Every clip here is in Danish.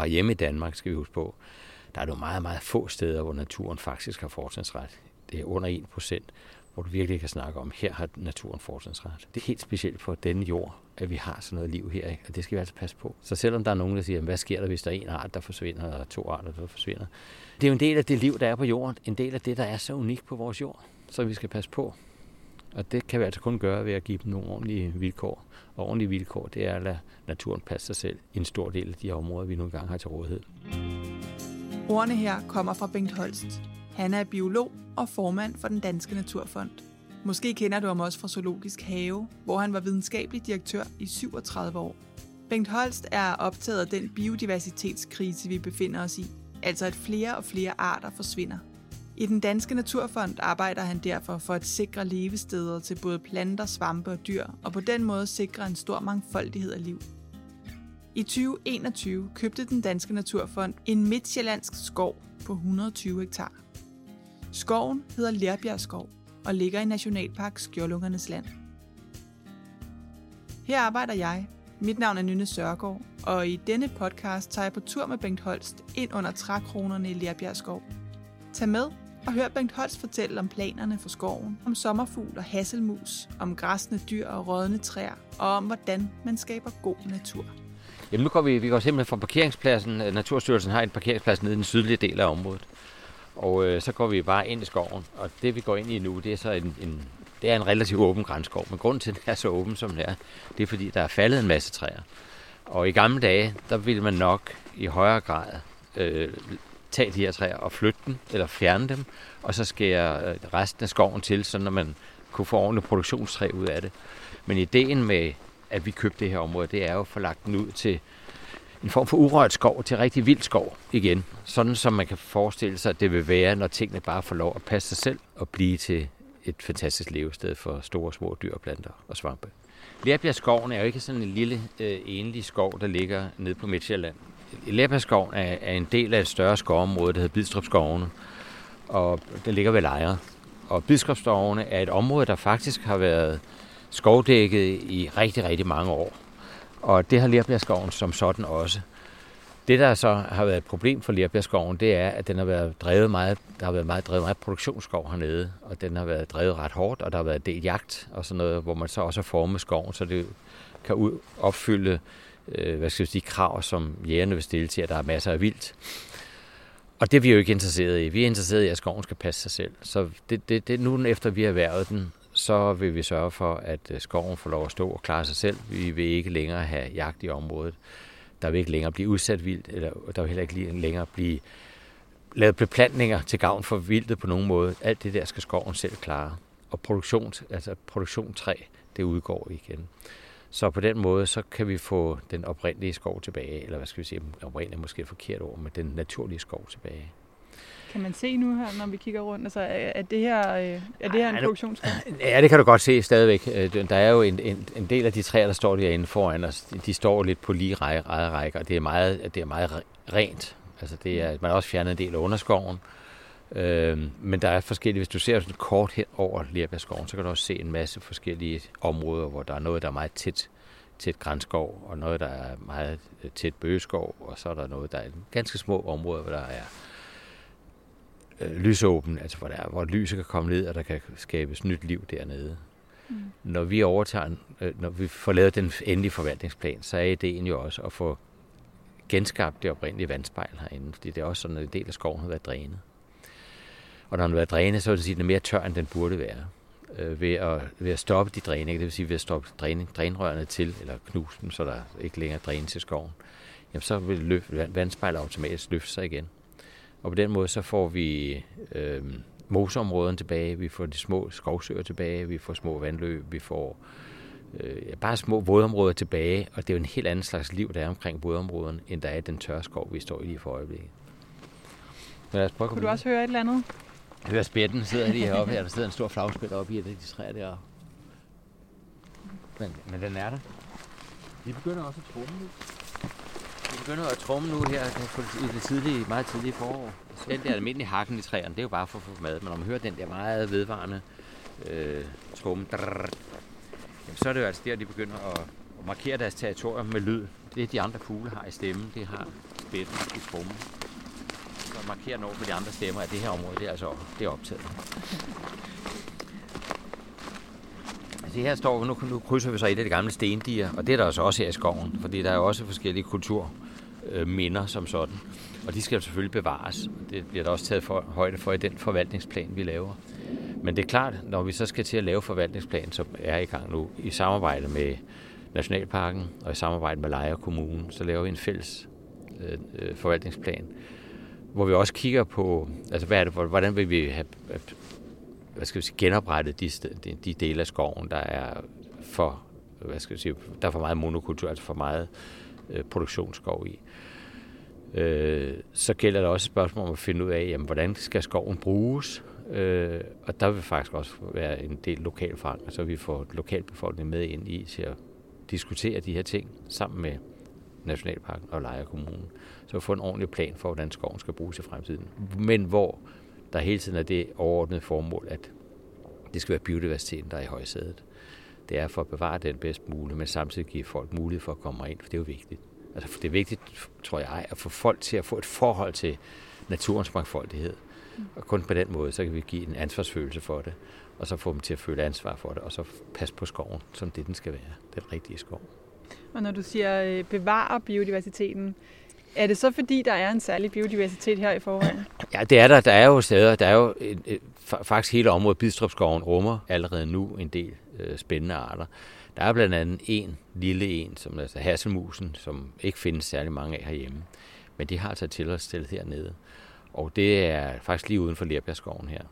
Og hjemme i Danmark skal vi huske på, der er jo meget, meget få steder, hvor naturen faktisk har fortrinsret. Det er under 1 procent, hvor du virkelig kan snakke om, her har naturen fortrinsret. Det er helt specielt for denne jord, at vi har sådan noget liv her, ikke? og det skal vi altså passe på. Så selvom der er nogen, der siger, hvad sker der, hvis der er en art, der forsvinder, og to arter, der forsvinder, det er jo en del af det liv, der er på jorden, en del af det, der er så unikt på vores jord, så vi skal passe på. Og det kan vi altså kun gøre ved at give dem nogle ordentlige vilkår. Og ordentlige vilkår, det er at lade naturen passe sig selv i en stor del af de områder, vi nogle engang har til rådighed. Ordene her kommer fra Bengt Holst. Han er biolog og formand for den Danske Naturfond. Måske kender du ham også fra Zoologisk Have, hvor han var videnskabelig direktør i 37 år. Bengt Holst er optaget af den biodiversitetskrise, vi befinder os i, altså at flere og flere arter forsvinder. I den Danske Naturfond arbejder han derfor for at sikre levesteder til både planter, svampe og dyr, og på den måde sikre en stor mangfoldighed af liv. I 2021 købte den Danske Naturfond en midtjyllandsk skov på 120 hektar. Skoven hedder Lærbjergskov og ligger i Nationalpark Skjoldungernes Land. Her arbejder jeg. Mit navn er Nynne Sørgaard, og i denne podcast tager jeg på tur med Bengt Holst ind under trækronerne i Lærbjergskov. Tag med og hør Bengt Holst fortælle om planerne for skoven, om sommerfugl og hasselmus, om græsne dyr og rådne træer, og om hvordan man skaber god natur. Jamen nu går vi, vi går simpelthen fra parkeringspladsen. Naturstyrelsen har en parkeringsplads nede i den sydlige del af området. Og øh, så går vi bare ind i skoven, og det vi går ind i nu, det er så en, en, det er en relativt åben grænskov. Men grunden til, at den er så åben, som den er, det er fordi, der er faldet en masse træer. Og i gamle dage, der ville man nok i højere grad øh, tage de her træer og flytte dem, eller fjerne dem, og så skære øh, resten af skoven til, så når man kunne få ordentligt produktionstræ ud af det. Men ideen med, at vi købte det her område, det er jo at få lagt den ud til en form for urørt skov til rigtig vild skov igen. Sådan som man kan forestille sig, at det vil være, når tingene bare får lov at passe sig selv og blive til et fantastisk levested for store små dyr, planter og svampe. Lærbjergskoven er jo ikke sådan en lille øh, enlig skov, der ligger nede på Midtjylland. Lærbjergskoven er, er en del af et større skovområde, der hedder Bidstrupskovene, og den ligger ved Lejre. Og Bidstrupskovene er et område, der faktisk har været skovdækket i rigtig, rigtig mange år. Og det har Lerbjergskoven som sådan også. Det, der så har været et problem for Lerbjergskoven, det er, at den har været drevet meget, der har været meget drevet meget produktionsskov hernede, og den har været drevet ret hårdt, og der har været del jagt og sådan noget, hvor man så også har formet skoven, så det kan opfylde øh, hvad skal jeg sige, krav, som jægerne vil stille til, at der er masser af vildt. Og det er vi jo ikke interesseret i. Vi er interesseret i, at skoven skal passe sig selv. Så det, det, det nu efter vi har været den, så vil vi sørge for, at øh, skoven får lov at stå og klare sig selv. Vi vil ikke længere have jagt i området. Der vil ikke længere blive udsat vildt, eller der vil heller ikke længere blive lavet beplantninger til gavn for vildtet på nogen måde. Alt det der skal skoven selv klare. Og produktion, altså produktion træ, det udgår igen. Så på den måde, så kan vi få den oprindelige skov tilbage, eller hvad skal vi sige, oprindeligt er måske et forkert ord, men den naturlige skov tilbage. Kan man se nu her, når vi kigger rundt, altså er det her, øh, er det her en produktionsskov? Ja, det kan du godt se stadigvæk. Øh, der er jo en, en, en del af de træer, der står derinde foran os, de står lidt på lige række, og det er meget, det er meget rent. Altså det er, man har også fjernet en del af underskoven. Øh, men der er forskellige, hvis du ser sådan kort hen over Lerbergskoven, så kan du også se en masse forskellige områder, hvor der er noget, der er meget tæt, tæt grænskov, og noget, der er meget øh, tæt bøgeskov, og så er der noget, der er ganske små områder, hvor der er øh, lysåben, altså hvor, der er, hvor lyset kan komme ned, og der kan skabes nyt liv dernede. Mm. Når vi overtager, øh, når vi får lavet den endelige forvaltningsplan, så er ideen jo også at få genskabt det oprindelige vandspejl herinde, fordi det er også sådan, at en del af skoven har været drænet. Og når den har været drænet, så vil det sige, at den er mere tør, end den burde være. Øh, ved, at, ved at stoppe de dræninger, det vil sige ved at stoppe dræning, drænrørene til, eller knuse dem, så der ikke længere drænes til skoven, jamen så vil løf, vandspejlet automatisk løfte sig igen. Og på den måde så får vi øh, moseområderne tilbage, vi får de små skovsøer tilbage, vi får små vandløb, vi får øh, bare små vådområder tilbage, og det er jo en helt anden slags liv, der er omkring vådområderne, end der er i den tørre skov, vi står i lige for øjeblikket. Men lad os prøve Kunne du også høre et eller andet? Jeg hører spætten, sidder lige heroppe her. Der sidder en stor flagspæt oppe i de træer deroppe. Men, men den er der. De begynder også at tromme nu. De begynder at tromme nu her i det tidlige, meget tidlige forår. Den der almindelige hakken i træerne, det er jo bare for at få mad. Men når man hører den der meget vedvarende øh, tromme, drrr, jamen, så er det jo altså der, de begynder at, at markere deres territorium med lyd. det, de andre fugle har i stemmen, det har spætten i trommen man markerer over for de andre stemmer, at det her område, det er altså det er optaget. Altså her står, nu, nu krydser vi så et af de gamle stendiger, og det er der altså også her i skoven, fordi der er også forskellige kulturminder som sådan. Og de skal selvfølgelig bevares. Det bliver der også taget for, højde for i den forvaltningsplan, vi laver. Men det er klart, når vi så skal til at lave forvaltningsplan, som er i gang nu, i samarbejde med Nationalparken og i samarbejde med Lejre Kommune, så laver vi en fælles øh, øh forvaltningsplan, hvor vi også kigger på, altså hvad er det, hvordan vil vi have hvad skal vi sige, genoprettet de, de, de dele af skoven, der er for, hvad skal vi sige, der er for meget monokultur, altså for meget øh, produktionsskov i. Øh, så gælder det også et spørgsmål om at finde ud af, jamen, hvordan skal skoven bruges, Øh, og der vil faktisk også være en del lokal forankring, så vi får lokalbefolkningen med ind i til at diskutere de her ting sammen med Nationalparken og Lejre Kommune. Så vi får en ordentlig plan for, hvordan skoven skal bruges i fremtiden. Men hvor der hele tiden er det overordnede formål, at det skal være biodiversiteten, der er i højsædet. Det er for at bevare den bedst muligt, men samtidig give folk mulighed for at komme ind, for det er jo vigtigt. Altså, for det er vigtigt, tror jeg, at få folk til at få et forhold til naturens mangfoldighed. Og kun på den måde, så kan vi give en ansvarsfølelse for det, og så få dem til at føle ansvar for det, og så passe på skoven, som det den skal være, den rigtige skov. Og når du siger øh, bevare biodiversiteten, er det så fordi, der er en særlig biodiversitet her i forvejen? Ja, det er der. Der er jo steder, der er jo en, et, faktisk hele området, Bidstrupskoven rummer allerede nu en del øh, spændende arter. Der er blandt andet en lille en, som er altså hasselmusen, som ikke findes særlig mange af herhjemme. Men de har altså tilholdssted hernede. Og det er faktisk lige uden for Lerbjergskoven her.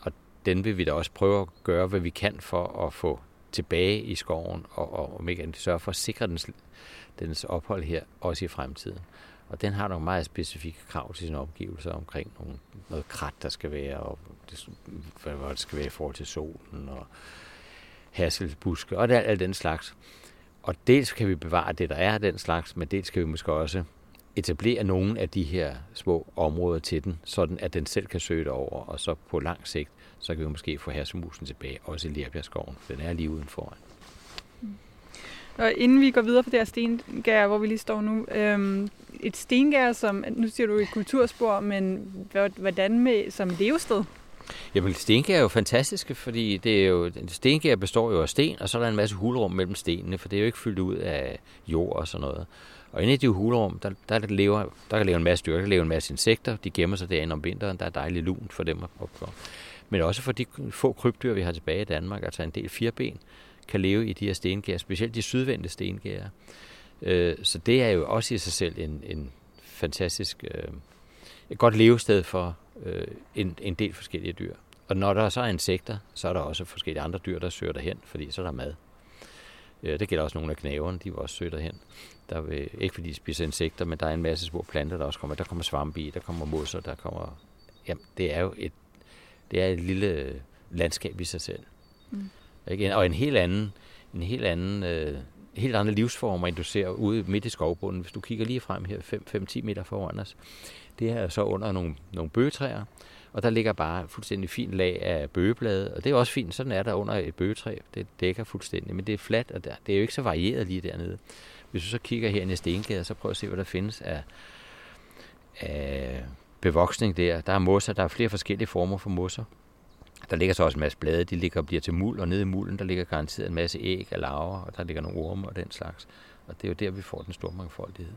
Og den vil vi da også prøve at gøre, hvad vi kan for at få tilbage i skoven, og, og om ikke sørge for at sikre dens, dens ophold her, også i fremtiden. Og den har nogle meget specifikke krav til sine omgivelser omkring nogle, noget krat, der skal være, og det, hvad det skal være i forhold til solen, og hasselbuske, og det alt den slags. Og dels kan vi bevare det, der er den slags, men dels kan vi måske også etablere nogle af de her små områder til den, sådan at den selv kan søge derover, og så på lang sigt, så kan vi måske få hersemusen tilbage, også i Lerbjergskoven. Den er lige udenfor. Og inden vi går videre på det her stengær, hvor vi lige står nu, øhm, et stengær, som, nu siger du et kulturspor, men hvordan med som levested? Jamen, stengær er jo fantastiske, fordi det er jo, stengær består jo af sten, og så er der en masse hulrum mellem stenene, for det er jo ikke fyldt ud af jord og sådan noget. Og inde i de hulrum, der, der, lever, der kan leve en masse dyr, der kan leve en masse insekter, de gemmer sig derinde om vinteren, der er dejligt lunt for dem at opgå. Men også for de få krybdyr, vi har tilbage i Danmark, altså en del fireben, kan leve i de her stengær, specielt de sydvendte stengær. Øh, så det er jo også i sig selv en, en fantastisk, øh, et godt levested for øh, en, en del forskellige dyr. Og når der så er insekter, så er der også forskellige andre dyr, der søger derhen, fordi så er der mad. Øh, det gælder også nogle af knæverne, de vil også søge derhen. Der vil, ikke fordi de spiser insekter, men der er en masse små planter, der også kommer. Der kommer svampe i, der kommer mosser, der kommer... Jamen, det er jo et, det er et lille øh, landskab i sig selv. Mm. Ikke? Og en helt anden, en helt anden, øh, helt andre livsformer, end du ser ude midt i skovbunden. Hvis du kigger lige frem her, 5-10 meter foran os, det er så under nogle, nogle bøgetræer, og der ligger bare fuldstændig fint lag af bøgeblade, og det er også fint, sådan er der under et bøgetræ. Det dækker fuldstændig, men det er fladt, og det er jo ikke så varieret lige dernede. Hvis du så kigger her i Stengade, så prøv at se, hvad der findes af, af bevoksning der. Der er mosser, der er flere forskellige former for mosser. Der ligger så også en masse blade, de ligger og bliver til muld, og nede i mulden, der ligger garanteret en masse æg og larver, og der ligger nogle orme og den slags. Og det er jo der, vi får den store mangfoldighed.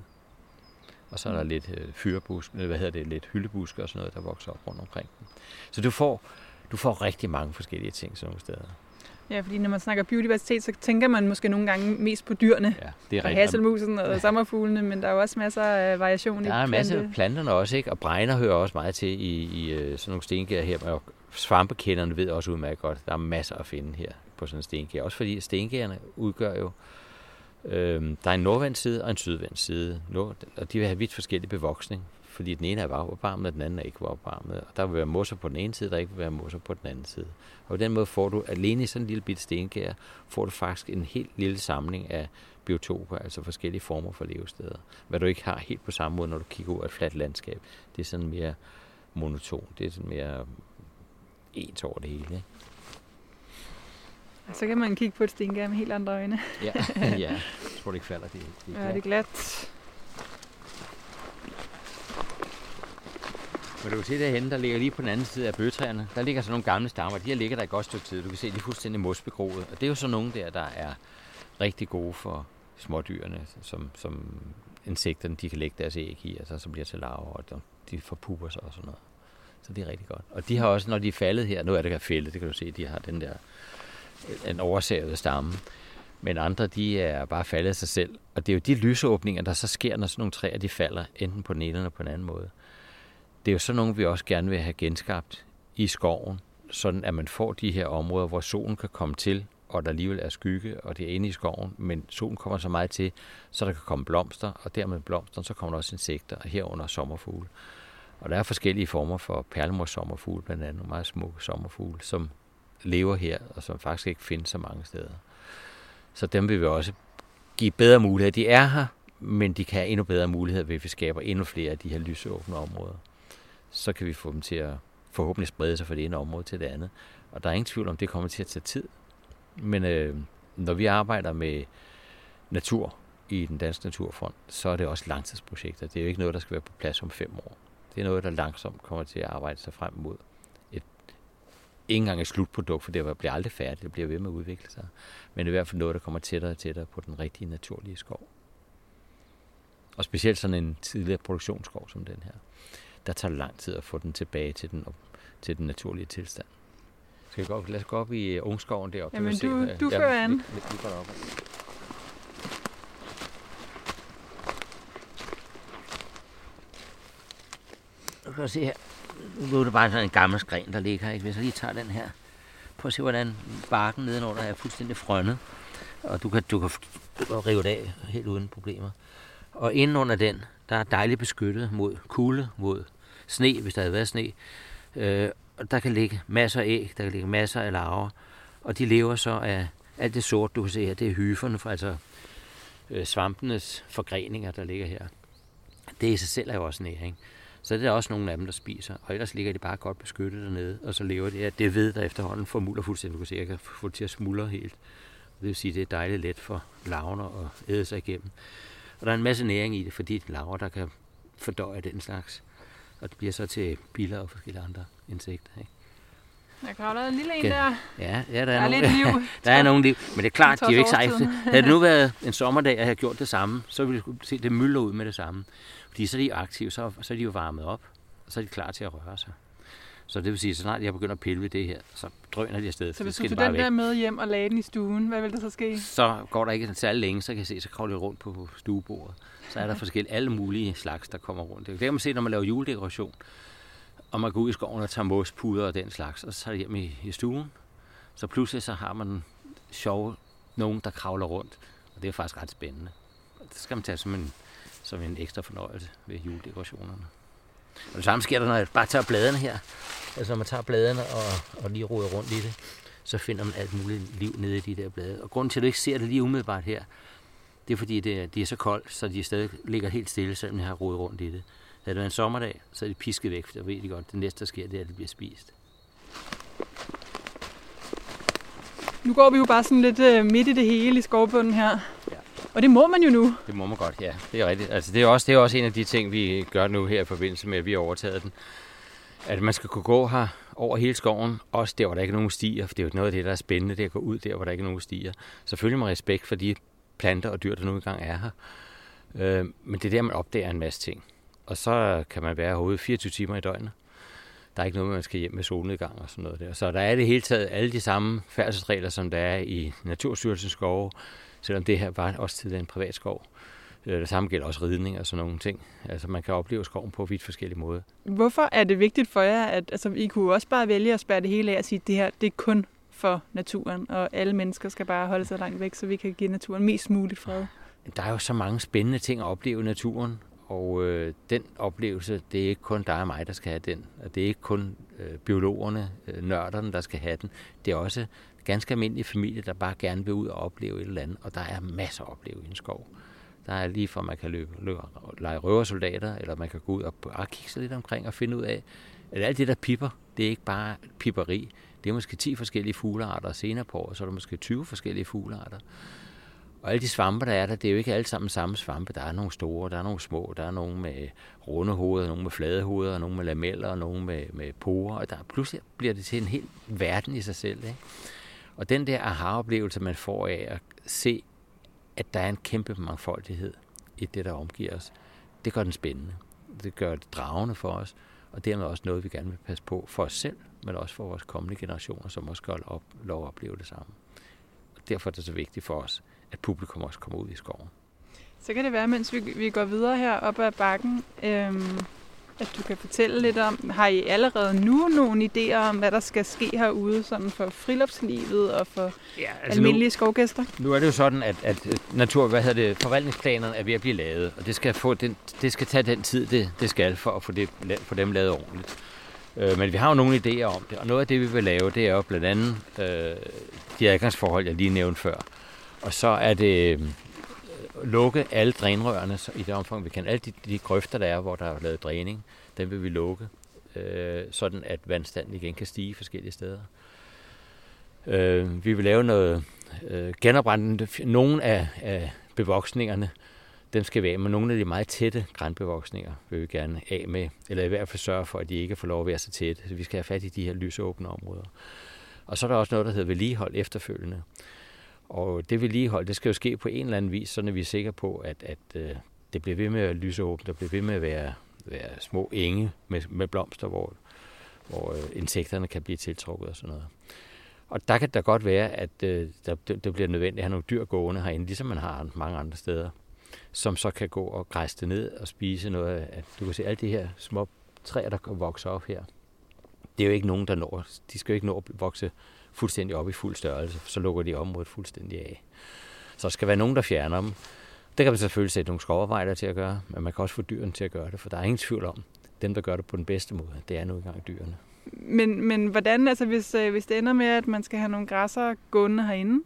Og så er der lidt øh, fyrebusk, hvad hedder det, lidt hyldebuske og sådan noget, der vokser op rundt omkring den. Så du får, du får rigtig mange forskellige ting sådan nogle steder. Ja, fordi når man snakker biodiversitet, så tænker man måske nogle gange mest på dyrene. Ja, det er rigtigt. Hasselmusen og sommerfuglene, men der er jo også masser af variation i Der er en masse af planterne også, ikke? Og bregner hører også meget til i, i øh, sådan nogle stengær her. Og svampekenderne ved også udmærket godt, at der er masser at finde her på sådan en stengær. Også fordi stengærne udgør jo øh, der er en nordvendt side og en sydvendt side, nord, og de vil have vidt forskellig bevoksning, fordi den ene er opvarmet, og den anden er ikke opvarmet. Og der vil være mosser på den ene side, der ikke vil være mosser på den anden side. Og på den måde får du, alene i sådan en lille bit stengær, får du faktisk en helt lille samling af biotoper, altså forskellige former for levesteder. Hvad du ikke har helt på samme måde, når du kigger ud af et fladt landskab. Det er sådan mere monoton, det er sådan mere ens over det hele. Ikke? Så kan man kigge på et stengær med helt andre øjne. ja, ja. Jeg tror, det ikke falder. Det, det er ja, det er glat. Men du kan se derhenne, der ligger lige på den anden side af bøgetræerne, der ligger sådan nogle gamle stammer. De her ligger der et godt stykke tid. Du kan se, de er fuldstændig mosbegroet. Og det er jo så nogle der, der er rigtig gode for smådyrene, som, som insekterne, de kan lægge deres æg i, altså så bliver til larver, og de forpuber sig og sådan noget. Så det er rigtig godt. Og de har også, når de er faldet her, nu er det her fældet, det kan du se, de har den der en oversavet stamme. Men andre, de er bare faldet af sig selv. Og det er jo de lysåbninger, der så sker, når sådan nogle træer, de falder, enten på den ene eller på den anden måde. Det er jo sådan nogle, vi også gerne vil have genskabt i skoven, sådan at man får de her områder, hvor solen kan komme til, og der alligevel er skygge, og det er inde i skoven, men solen kommer så meget til, så der kan komme blomster, og dermed blomster, så kommer der også insekter, og herunder sommerfugle. Og der er forskellige former for perlemorsommerfugle, blandt andet nogle meget smukke sommerfugle, som lever her, og som faktisk ikke findes så mange steder. Så dem vil vi også give bedre muligheder. De er her, men de kan have endnu bedre muligheder, hvis vi skaber endnu flere af de her lysåbne områder. Så kan vi få dem til at forhåbentlig sprede sig fra det ene område til det andet. Og der er ingen tvivl om, det kommer til at tage tid. Men øh, når vi arbejder med natur i den danske naturfond, så er det også langtidsprojekter. Det er jo ikke noget, der skal være på plads om fem år. Det er noget, der langsomt kommer til at arbejde sig frem mod et, ikke engang et slutprodukt, for det bliver aldrig færdigt, det bliver ved med at udvikle sig. Men i hvert fald noget, der kommer tættere og tættere på den rigtige naturlige skov. Og specielt sådan en tidligere produktionsskov som den her. Der tager det lang tid at få den tilbage til den, til den naturlige tilstand. Skal vi gå, lad os gå op i ungskoven deroppe. Jamen, du, du fører an. Vi, vi, vi går op. prøv at se her. Nu er det bare sådan en gammel skræn, der ligger. Ikke? Hvis jeg lige tager den her. Prøv at se, hvordan barken nedenunder er fuldstændig frønnet. Og du kan, du kan, du kan rive det af helt uden problemer. Og indenunder den, der er dejligt beskyttet mod kulde, mod sne, hvis der havde været sne. Øh, og der kan ligge masser af æg, der kan ligge masser af larver. Og de lever så af alt det sort, du kan se her. Det er hyferne, for altså øh, svampenes forgreninger, der ligger her. Det i sig selv er jo også næring. Så det er også nogle af dem, der spiser. Og ellers ligger de bare godt beskyttet dernede, og så lever de. Ja, det ved der efterhånden formuler fuldstændig. Du kan se, at jeg kan få det til at smuldre helt. Det vil sige, at det er dejligt let for larverne at æde sig igennem. Og der er en masse næring i det, fordi det er larver, der kan fordøje den slags. Og det bliver så til biler og forskellige andre insekter. Ikke? Jeg kravler en lille en der. Ja, ja der, der er, er nogle, lidt liv. der er nogle liv. Men det er klart, de er jo ikke sejste. Havde det nu været en sommerdag, og jeg havde gjort det samme, så ville vi se det mylder ud med det samme. Fordi så er de aktive, så, så er de jo varmet op, og så er de klar til at røre sig. Så det vil sige, at så snart jeg begynder at pille ved det her, så drøner de afsted. Så hvis du får den væk. der med hjem og lagde den i stuen, hvad vil der så ske? Så går der ikke særlig længe, så kan jeg se, så kravler de rundt på stuebordet. Så er der forskellige alle mulige slags, der kommer rundt. Det kan man se, når man laver juledekoration, og man går ud i skoven og tager mospuder og den slags, og så tager de hjem i, i stuen. Så pludselig så har man sjove nogen, der kravler rundt, og det er faktisk ret spændende. Det skal man tage som en som en ekstra fornøjelse ved juledekorationerne. Og det samme sker der, når jeg bare tager bladene her. Altså når man tager bladene og, og lige roder rundt i det, så finder man alt muligt liv nede i de der blade. Og grunden til, at du ikke ser det lige umiddelbart her, det er fordi, det, de er så koldt, så de stadig ligger helt stille, selvom jeg har rodet rundt i det. Havde det været en sommerdag, så er de pisket væk, for der ved de godt, det næste, der sker, det er, at det bliver spist. Nu går vi jo bare sådan lidt øh, midt i det hele i skovbunden her. Og det må man jo nu. Det må man godt, ja. Det er rigtigt. Altså, det, er også, det er også en af de ting, vi gør nu her i forbindelse med, at vi har overtaget den. At man skal kunne gå her over hele skoven, også der, hvor der ikke er nogen stier, for det er jo noget af det, der er spændende, det er at gå ud der, hvor der ikke er nogen stier. Selvfølgelig med respekt for de planter og dyr, der nu engang er her. Øh, men det er der, man opdager en masse ting. Og så kan man være herude 24 timer i døgnet. Der er ikke noget, man skal hjem med solnedgang og sådan noget der. Så der er det hele taget alle de samme færdselsregler, som der er i Naturstyrelsens skove, selvom det her var også tidligere en privat skov. Øh, det samme gælder også ridning og sådan nogle ting. Altså man kan opleve skoven på vidt forskellige måder. Hvorfor er det vigtigt for jer, at altså, I kunne også bare vælge at spærre det hele af og sige, at det her det er kun for naturen, og alle mennesker skal bare holde sig langt væk, så vi kan give naturen mest muligt fred? Der er jo så mange spændende ting at opleve i naturen, og øh, den oplevelse, det er ikke kun dig og mig, der skal have den. Og det er ikke kun øh, biologerne, øh, nørderne, der skal have den. Det er også ganske almindelig familie, der bare gerne vil ud og opleve et eller andet, og der er masser at opleve i en skov. Der er lige for, at man kan løbe, løbe lege røversoldater, eller man kan gå ud og bare kigge sig lidt omkring og finde ud af, at alt det, der pipper, det er ikke bare pipperi. Det er måske 10 forskellige fuglearter, og senere på året, så er der måske 20 forskellige fuglearter. Og alle de svampe, der er der, det er jo ikke alle sammen samme svampe. Der er nogle store, der er nogle små, der er nogle med runde hoveder, nogle med flade hoveder, nogle med lameller, og nogle med, med porer. Og der, pludselig bliver det til en hel verden i sig selv. Ikke? Og den der aha-oplevelse, man får af at se, at der er en kæmpe mangfoldighed i det, der omgiver os, det gør den spændende. Det gør det dragende for os, og dermed også noget, vi gerne vil passe på for os selv, men også for vores kommende generationer, som også skal op, lov at opleve det samme. Og derfor er det så vigtigt for os, at publikum også kommer ud i skoven. Så kan det være, mens vi, vi går videre her op ad bakken, øhm, at du kan fortælle lidt om, har I allerede nu nogle idéer om, hvad der skal ske herude sådan for friluftslivet og for ja, altså almindelige nu, skovgæster? Nu er det jo sådan, at, at natur, hvad hedder det, forvaltningsplanerne er ved at blive lavet, og det skal, få den, det skal tage den tid, det, det skal for at få, det, få dem lavet ordentligt. Øh, men vi har jo nogle idéer om det, og noget af det, vi vil lave, det er jo blandt andet øh, de adgangsforhold, jeg lige nævnte før. Og så er det lukke alle drænrørene i det omfang, vi kan. Alle de, de grøfter, der er, hvor der er lavet dræning, dem vil vi lukke, øh, sådan at vandstanden igen kan stige forskellige steder. Øh, vi vil lave noget øh, genoprettende. Nogle af, af bevoksningerne, dem skal vi af med. Nogle af de meget tætte grænbevoksninger vil vi gerne af med, eller i hvert fald sørge for, at de ikke får lov at være så tætte. Så vi skal have fat i de her lysåbne områder. Og så er der også noget, der hedder vedligehold efterfølgende. Og det vedligehold, det skal jo ske på en eller anden vis, så vi er sikre på, at, at øh, det bliver ved med at lyse åbent, det bliver ved med at være, være små enge med, med blomster, hvor, hvor øh, insekterne kan blive tiltrukket og sådan noget. Og der kan da godt være, at øh, der, det bliver nødvendigt at have nogle dyr gående herinde, ligesom man har mange andre steder, som så kan gå og græste ned og spise noget af, du kan se alle de her små træer, der vokser op her. Det er jo ikke nogen, der når, de skal jo ikke nå at vokse fuldstændig op i fuld størrelse, så lukker de området fuldstændig af. Så der skal være nogen, der fjerner dem. Det kan man selvfølgelig sætte nogle skovarbejdere til at gøre, men man kan også få dyrene til at gøre det, for der er ingen tvivl om, dem, der gør det på den bedste måde, det er nu engang dyrene. Men, men hvordan, altså hvis, øh, hvis det ender med, at man skal have nogle græsser gående herinde,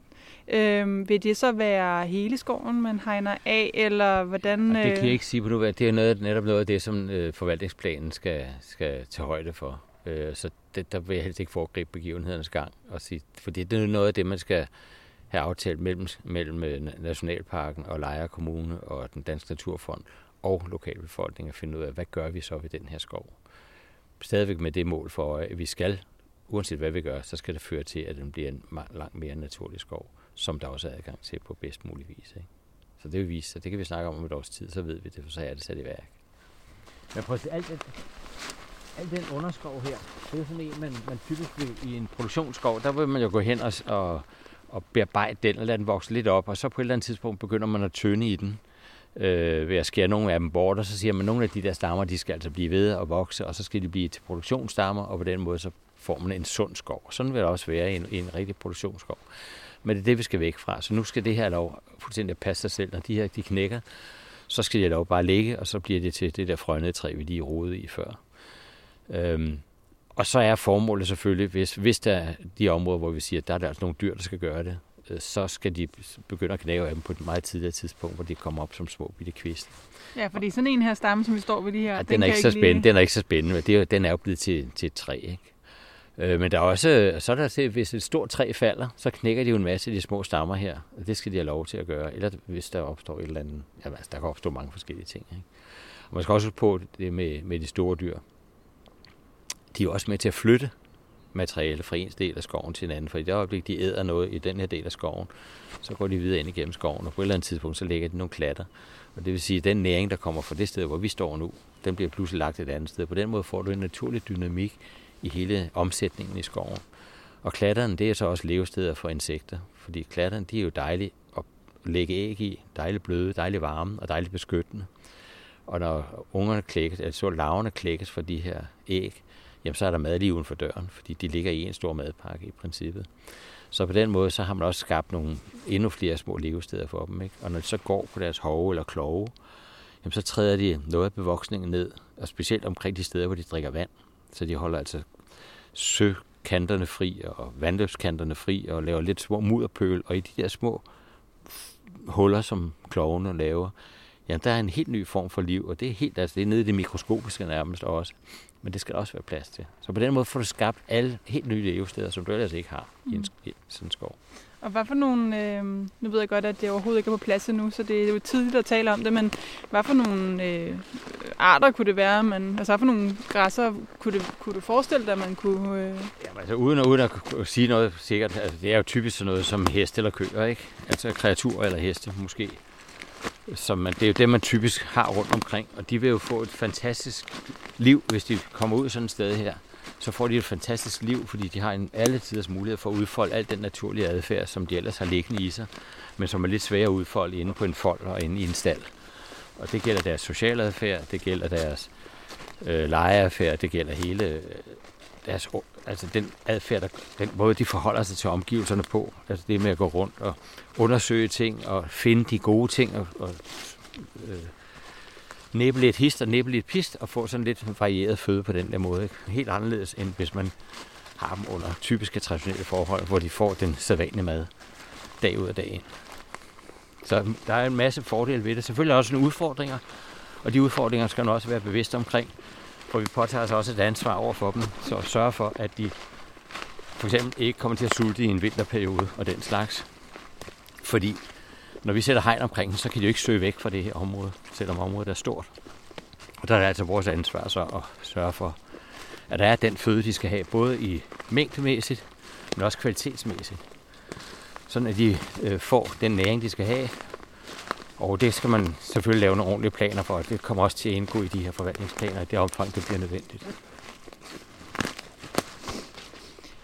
øh, vil det så være hele skoven, man hegner af, eller hvordan... Øh... det kan jeg ikke sige på nu. Det er noget, netop noget af det, som øh, forvaltningsplanen skal, skal tage højde for. Øh, så det, der vil jeg helst ikke foregribe begivenhedernes gang. Og sige, fordi det er noget af det, man skal have aftalt mellem, mellem øh, Nationalparken og Lejre Kommune og den Danske Naturfond og lokalbefolkningen at finde ud af, hvad gør vi så ved den her skov. Stadigvæk med det mål for, at vi skal, uanset hvad vi gør, så skal det føre til, at den bliver en langt mere naturlig skov, som der også er adgang til på bedst mulig vis. Ikke? Så det vil vise sig. Det kan vi snakke om om et års tid, så ved vi det, for så er det sat i værk. Men prøv at se, alt det, al den underskov her, det er sådan en, man, man typisk vil i en produktionsskov, der vil man jo gå hen og, og, og bearbejde den og lade den vokse lidt op, og så på et eller andet tidspunkt begynder man at tynde i den øh, ved at skære nogle af dem bort, og så siger man, at nogle af de der stammer, de skal altså blive ved og vokse, og så skal de blive til produktionsstammer, og på den måde så får man en sund skov. Sådan vil det også være i en, i en rigtig produktionsskov. Men det er det, vi skal væk fra. Så nu skal det her lov fuldstændig passe sig selv. Når de her de knækker, så skal det lov bare ligge, og så bliver det til det der frønede træ, vi lige rodede i før. Øhm, og så er formålet selvfølgelig, hvis, hvis der er de områder, hvor vi siger, at der er der altså nogle dyr, der skal gøre det, øh, så skal de begynde at knæve af dem på et meget tidligere tidspunkt, hvor de kommer op som små bitte kvist. Ja, fordi sådan en her stamme, som vi står ved lige her, ja, den, den, er ikke så spændende, lige... den er ikke så spændende, men det er, den er jo blevet til, til et træ. Ikke? Øh, men der er også, så er der hvis et stort træ falder, så knækker de jo en masse af de små stammer her. Det skal de have lov til at gøre. Eller hvis der opstår et eller andet, ja, altså, der kan opstå mange forskellige ting. Ikke? Og man skal også huske på det med, med de store dyr de er også med til at flytte materiale fra en del af skoven til en anden. For i det øjeblik, de æder noget i den her del af skoven, så går de videre ind igennem skoven, og på et eller andet tidspunkt, så lægger de nogle klatter. Og det vil sige, at den næring, der kommer fra det sted, hvor vi står nu, den bliver pludselig lagt et andet sted. På den måde får du en naturlig dynamik i hele omsætningen i skoven. Og klatterne, det er så også levesteder for insekter, fordi klatterne, de er jo dejlige at lægge æg i, dejligt bløde, dejligt varme og dejligt beskyttende. Og når ungerne klækkes, altså larverne klækkes for de her æg, jamen så er der mad lige uden for døren, fordi de ligger i en stor madpakke i princippet. Så på den måde, så har man også skabt nogle endnu flere små levesteder for dem. Ikke? Og når de så går på deres hove eller kloge, jamen så træder de noget af bevoksningen ned, og specielt omkring de steder, hvor de drikker vand. Så de holder altså søkanterne fri og vandløbskanterne fri og laver lidt små mudderpøl, og i de der små huller, som klovene laver, jamen der er en helt ny form for liv, og det er helt, altså det er nede i det mikroskopiske nærmest også. Men det skal der også være plads til. Så på den måde får du skabt alle helt nye levesteder, som du ellers ikke har mm. i, en, i sådan en skov. Og hvad for nogle, øh, nu ved jeg godt, at det overhovedet ikke er på plads endnu, så det er jo tidligt at tale om det, men hvad for nogle øh, arter kunne det være? Man, altså hvad for nogle græsser kunne, det, kunne du forestille dig, at man kunne... Øh... Jamen, altså uden, uden at sige noget sikkert, altså, det er jo typisk sådan noget som heste eller køer, ikke? Altså kreaturer eller heste måske. Som man, det er jo det, man typisk har rundt omkring, og de vil jo få et fantastisk liv, hvis de kommer ud sådan et sted her så får de et fantastisk liv, fordi de har en alle tiders mulighed for at udfolde al den naturlige adfærd, som de ellers har liggende i sig, men som er lidt svære at udfolde inde på en fold og inde i en stald. Og det gælder deres sociale adfærd, det gælder deres øh, lejeadfærd, det gælder hele øh, deres, altså den adfærd, der, den måde de forholder sig til omgivelserne på, altså det med at gå rundt og undersøge ting og finde de gode ting og, og øh, næppe lidt hist og næppe lidt pist, og få sådan lidt varieret føde på den der måde. Ikke? Helt anderledes, end hvis man har dem under typiske traditionelle forhold, hvor de får den sædvanlige mad dag ud af dagen. Så der er en masse fordele ved det. Selvfølgelig også nogle udfordringer, og de udfordringer skal man også være bevidst omkring, for vi påtager os også et ansvar over for dem, så at sørge for, at de for eksempel ikke kommer til at sulte i en vinterperiode og den slags. Fordi når vi sætter hegn omkring så kan de jo ikke søge væk fra det her område, selvom området er stort. Og der er det altså vores ansvar så at sørge for, at der er den føde, de skal have, både i mængdemæssigt, men også kvalitetsmæssigt. Sådan at de øh, får den næring, de skal have. Og det skal man selvfølgelig lave nogle ordentlige planer for, og det kommer også til at indgå i de her forvaltningsplaner, i det omfang, det bliver nødvendigt.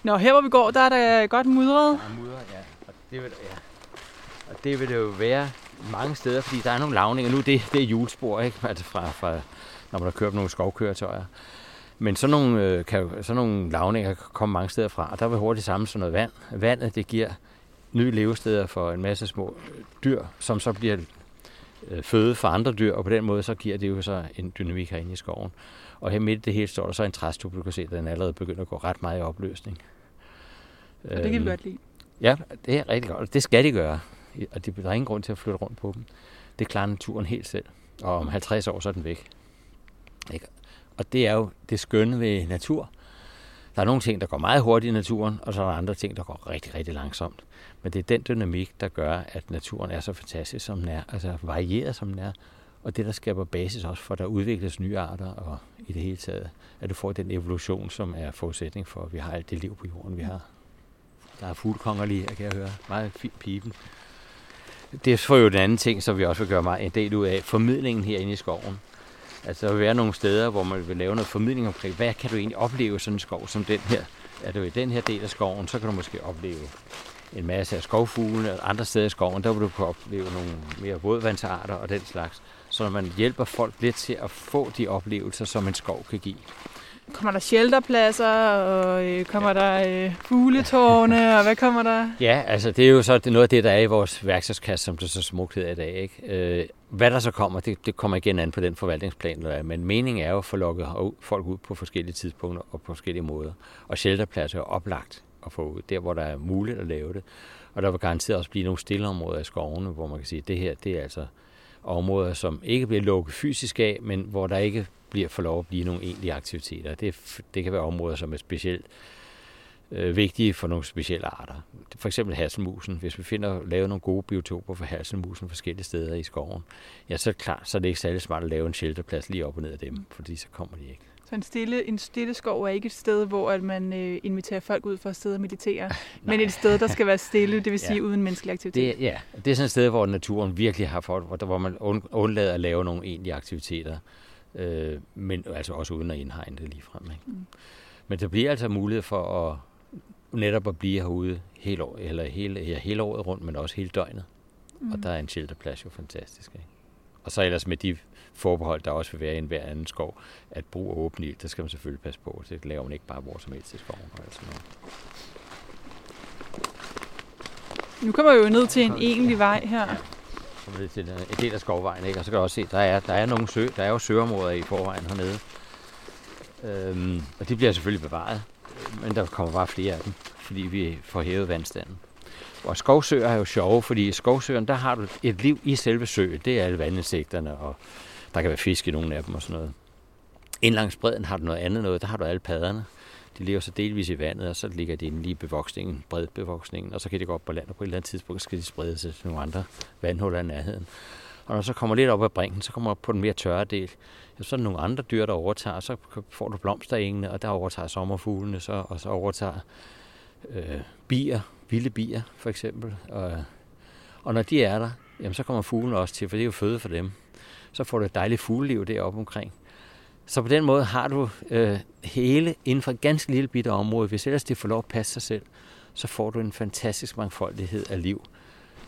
Nå, her hvor vi går, der er der godt mudret. Ja, mudret, ja. Og det vil, ja. Og det vil det jo være mange steder, fordi der er nogle lavninger. Nu det, det er julespor, ikke? Altså fra, fra, når man har kørt nogle skovkøretøjer. Men sådan nogle, øh, kan, sådan nogle lavninger kan komme mange steder fra, og der vil hurtigt samle sådan noget vand. Vandet, det giver nye levesteder for en masse små dyr, som så bliver føde for andre dyr, og på den måde så giver det jo så en dynamik herinde i skoven. Og her midt i det hele står der så en træstup, du kan se, at den allerede begynder at gå ret meget i opløsning. Og det kan vi øhm, godt lide. Ja, det er rigtig godt. Det skal de gøre og det, der er ingen grund til at flytte rundt på dem. Det klarer naturen helt selv, og om 50 år så er den væk. Ikke? Og det er jo det skønne ved natur. Der er nogle ting, der går meget hurtigt i naturen, og så er der andre ting, der går rigtig, rigtig langsomt. Men det er den dynamik, der gør, at naturen er så fantastisk, som den er, altså varieret, som den er, og det, der skaber basis også for, at der udvikles nye arter, og i det hele taget, at du får den evolution, som er forudsætning for, at vi har alt det liv på jorden, vi har. Der er fuglekonger lige, kan jeg høre. Meget fint pipen det er for jo den anden ting, som vi også vil gøre meget en del ud af. Formidlingen herinde i skoven. Altså der vil være nogle steder, hvor man vil lave noget formidling omkring, hvad kan du egentlig opleve sådan en skov som den her? Er du i den her del af skoven, så kan du måske opleve en masse af skovfuglene, og andre steder i skoven, der vil du kunne opleve nogle mere vådvandsarter og den slags. Så man hjælper folk lidt til at få de oplevelser, som en skov kan give. Kommer der shelterpladser, og øh, kommer ja. der øh, fugletårne, og hvad kommer der? Ja, altså det er jo så det er noget af det, der er i vores værktøjskasse, som det så smukt hedder i dag. Ikke? Øh, hvad der så kommer, det, det kommer igen an på den forvaltningsplan, der er. Men meningen er jo at få lukket folk ud på forskellige tidspunkter og på forskellige måder. Og shelterpladser er oplagt at få ud, der hvor der er muligt at lave det. Og der vil garanteret også blive nogle stille områder i skovene, hvor man kan sige, at det her, det er altså områder, som ikke bliver lukket fysisk af, men hvor der ikke bliver for lov at blive nogle egentlige aktiviteter. Det, det kan være områder, som er specielt øh, vigtige for nogle specielle arter. For eksempel hasselmusen. Hvis vi finder lave nogle gode biotoper for hasselmusen forskellige steder i skoven, ja, så er det klart, så er det ikke særlig smart at lave en shelterplads lige op og ned af dem, fordi så kommer de ikke. Så en stille, en stille skov er ikke et sted, hvor at man øh, inviterer folk ud for at sidde og meditere, men et sted, der skal være stille, det vil sige ja. uden menneskelig aktivitet. Det, ja, det er sådan et sted, hvor naturen virkelig har fået, hvor, hvor man undlader at lave nogle egentlige aktiviteter øh, men altså også uden at indhegne det ligefrem. Ikke? Mm. Men der bliver altså mulighed for at netop at blive herude hele, år, eller hele, ja, hele året rundt, men også hele døgnet. Mm. Og der er en shelterplads jo fantastisk. Ikke? Og så ellers med de forbehold, der også vil være i en hver anden skov, at brug åben ild, der skal man selvfølgelig passe på. Det laver man ikke bare hvor som helst i skoven. Og altså noget. Nu kommer vi jo ned til en egentlig vej her. Kommer ned til en del af skovvejen, ikke? og så kan du også se, der er, der er nogle sø, der er jo søområder i forvejen hernede. Øhm, og de bliver selvfølgelig bevaret, men der kommer bare flere af dem, fordi vi får hævet vandstanden. Og skovsøer er jo sjove, fordi i skovsøerne, der har du et liv i selve søen. Det er alle vandinsekterne, og der kan være fisk i nogle af dem og sådan noget. Ind langs bredden har du noget andet noget. Der har du alle padderne. De lever så delvis i vandet, og så ligger de inde lige i bevoksningen, bredbevoksningen, og så kan de gå op på land, og på et eller andet tidspunkt skal de sprede sig til nogle andre vandhuller i nærheden. Og når så kommer lidt op ad brinken, så kommer op på den mere tørre del, ja, så er der nogle andre dyr, der overtager, så får du blomsterengene, og der overtager sommerfuglene, så, og så overtager øh, bier, vilde bier for eksempel. Og, og når de er der, jamen, så kommer fuglene også til, for det er jo føde for dem. Så får du et dejligt fugleliv deroppe omkring. Så på den måde har du øh, hele inden for et ganske lille bitte område. Hvis ellers det får lov at passe sig selv, så får du en fantastisk mangfoldighed af liv.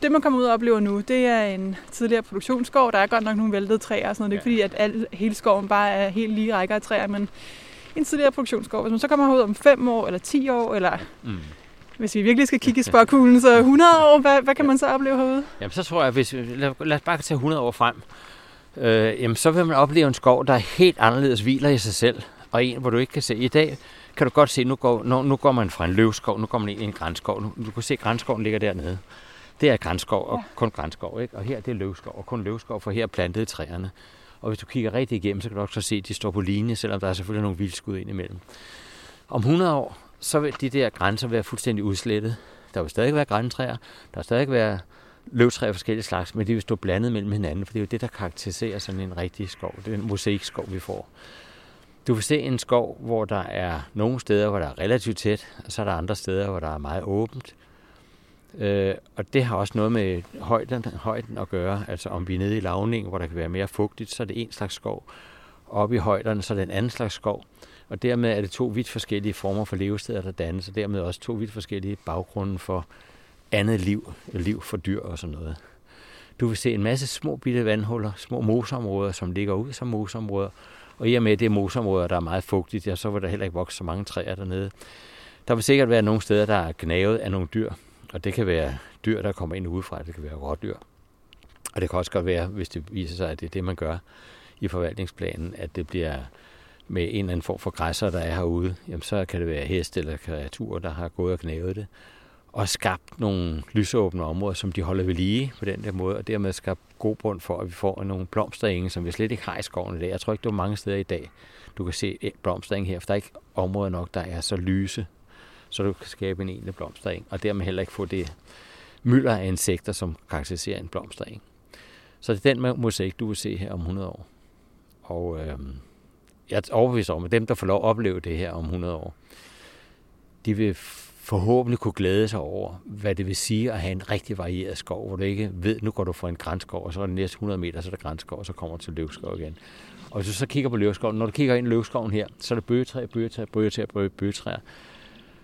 Det, man kommer ud og oplever nu, det er en tidligere produktionsskov. Der er godt nok nogle væltede træer og sådan noget. Det er ikke fordi, at al, hele skoven bare er helt lige rækker af træer, men en tidligere produktionsskov. Hvis man så kommer herud om 5 år, eller 10 år, eller mm. hvis vi virkelig skal kigge i spørgkuglen, så 100 år, hvad, hvad kan man så opleve herude? Jamen, så tror jeg, hvis lad, lad os bare tage 100 år frem, øh, jamen, så vil man opleve en skov, der er helt anderledes hviler i sig selv, og en, hvor du ikke kan se. I dag kan du godt se, nu går, nu, nu går man fra en løvskov, nu går man ind i en grænskov. Nu, du kan se, at grænskoven ligger dernede. Det er grænskov, og ja. kun grænskov, ikke? Og her det er løvskov, og kun løvskov, for her er plantet træerne. Og hvis du kigger rigtig igennem, så kan du også se, at de står på linje, selvom der er selvfølgelig nogle vildskud ind imellem. Om 100 år, så vil de der grænser være fuldstændig udslettet. Der vil stadig være græntræer, der vil stadig være løvtræer af forskellige slags, men de vil stå blandet mellem hinanden, for det er jo det, der karakteriserer sådan en rigtig skov. Det er en mosaikskov, vi får. Du vil se en skov, hvor der er nogle steder, hvor der er relativt tæt, og så er der andre steder, hvor der er meget åbent. Øh, og det har også noget med højden, højden at gøre. Altså om vi er nede i lavningen, hvor der kan være mere fugtigt, så er det en slags skov. Oppe i højderne, så er det en anden slags skov. Og dermed er det to vidt forskellige former for levesteder, der dannes, og dermed også to vidt forskellige baggrunde for andet liv, liv for dyr og sådan noget. Du vil se en masse små bitte vandhuller, små moseområder, som ligger ud som moseområder. Og i og med, at det er moseområder, der er meget fugtigt, ja, så vil der heller ikke vokse så mange træer dernede. Der vil sikkert være nogle steder, der er gnavet af nogle dyr, og det kan være dyr, der kommer ind udefra. Det kan være rådyr. Og det kan også godt være, hvis det viser sig, at det er det, man gør i forvaltningsplanen, at det bliver med en eller anden form for græsser, der er herude, jamen så kan det være heste eller kreaturer, der har gået og knævet det, og skabt nogle lysåbne områder, som de holder ved lige på den der måde, og dermed skabt god bund for, at vi får nogle blomsterenge, som vi slet ikke har i skoven i dag. Jeg tror ikke, det er mange steder i dag, du kan se blomsterenge her, for der er ikke områder nok, der er så lyse så du kan skabe en egentlig blomstereng, og dermed heller ikke få det mylder af insekter, som karakteriserer en blomstereng. Så det er den mosaik, du vil se her om 100 år. Og øh, jeg er overbevist om, at dem, der får lov at opleve det her om 100 år, de vil forhåbentlig kunne glæde sig over, hvad det vil sige at have en rigtig varieret skov, hvor du ikke ved, nu går du for en grænskov, og så er det næste 100 meter, så er der grænskov, og så kommer du til løvskov igen. Og hvis du så kigger på løvskoven, når du kigger ind i løvskoven her, så er der bøgetræer, bøgetræer, bøgetræer, bøgetræer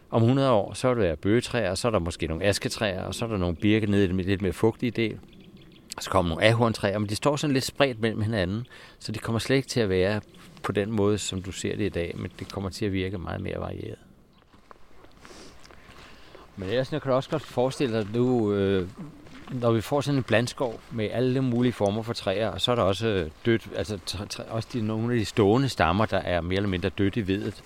om 100 år, så vil der være bøgetræer, så er der måske nogle asketræer, og så er der nogle birke nede i den lidt mere fugtige del. Så kommer nogle ahorntræer, men de står sådan lidt spredt mellem hinanden, så de kommer slet ikke til at være på den måde, som du ser det i dag, men det kommer til at virke meget mere varieret. Men ellers kan du også godt forestille dig, at nu, øh, når vi får sådan en blandskov med alle mulige former for træer, og så er der også øh, dødt, altså træ, også de, nogle af de stående stammer, der er mere eller mindre dødt i vedet.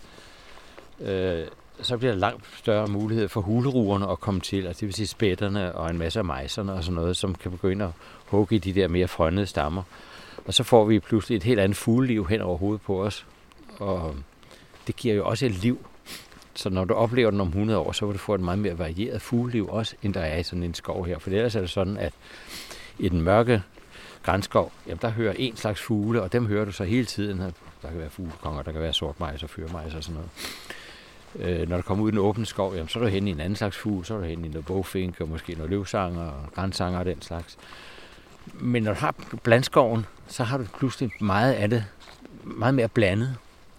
Øh, så bliver der langt større mulighed for huleruerne at komme til, altså det vil sige spætterne og en masse af mejserne og sådan noget, som kan begynde at hugge i de der mere frønnede stammer. Og så får vi pludselig et helt andet fugleliv hen over hovedet på os. Og det giver jo også et liv. Så når du oplever den om 100 år, så vil du få et meget mere varieret fugleliv også, end der er i sådan en skov her. For ellers er det sådan, at i den mørke grænskov, jamen der hører en slags fugle, og dem hører du så hele tiden. Der kan være fuglekonger, der kan være sortmejs og fyrmejs og sådan noget. Øh, når du kommer ud i den åbne skov, jamen, så er du hen i en anden slags fugl, så er du hen i noget bogfink og måske noget løvsanger og grænsanger og den slags. Men når du har blandskoven, så har du pludselig meget af det, meget mere blandet.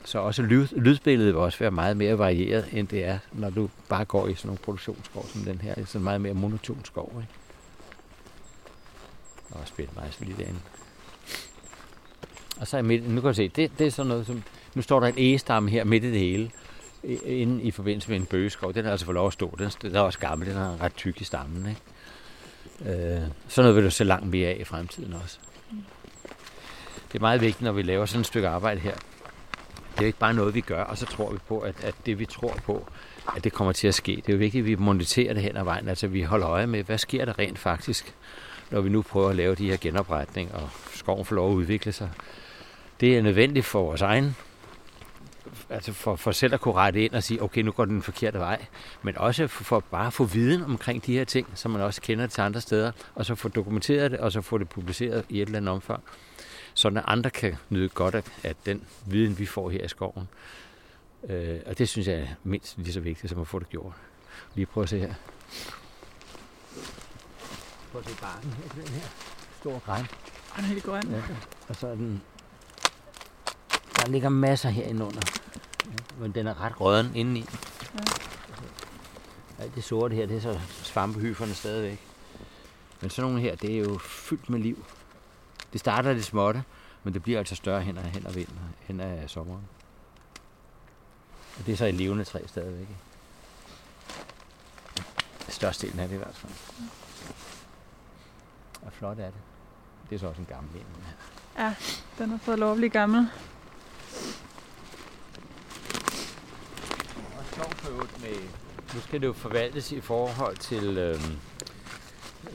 Så også lyd, lydbilledet vil også være meget mere varieret, end det er, når du bare går i sådan nogle produktionsskov som den her. Det er sådan meget mere monoton skov. Ikke? Og spille meget lige derinde. Og så er midt, nu kan du se, det, det er sådan noget som, nu står der en egestamme her midt i det hele inde i forbindelse med en bøgeskov. Den er altså for lov at stå. Den er også gammel. Den er ret tyk i stammen. Ikke? Øh, sådan noget vil du se langt mere af i fremtiden også. Det er meget vigtigt, når vi laver sådan et stykke arbejde her. Det er jo ikke bare noget, vi gør, og så tror vi på, at, at det vi tror på, at det kommer til at ske. Det er jo vigtigt, at vi moniterer det hen ad vejen. Altså vi holder øje med, hvad sker der rent faktisk, når vi nu prøver at lave de her genopretning, og skoven får lov at udvikle sig. Det er nødvendigt for vores egen altså for, for selv at kunne rette ind og sige, okay, nu går den forkerte vej, men også for, for bare at få viden omkring de her ting, som man også kender til andre steder, og så få dokumenteret det, og så få det publiceret i et eller andet omfang, så at andre kan nyde godt af, af den viden, vi får her i skoven. Øh, og det synes jeg er mindst lige så vigtigt, som at få det gjort. Lige prøv at se her. Prøv at se barken her, den her store græn. Den er helt grøn. Ja. Og så er den... Der ligger masser herinde under. Ja, men den er ret røden indeni. Ja. Alt det sorte her, det er så svampehyferne stadigvæk. Men sådan nogle her, det er jo fyldt med liv. Det starter lidt småtte, men det bliver altså større hen ad, hen ad vinteren, hen ad sommeren. Og det er så et levende træ stadigvæk. ikke? Størstedelen af det i hvert fald. Og flot er det. Det er så også en gammel en. Ja, den har fået lov at blive gammel. Og sjovt for øvrigt med... Nu skal det jo forvaltes i forhold til... Øh,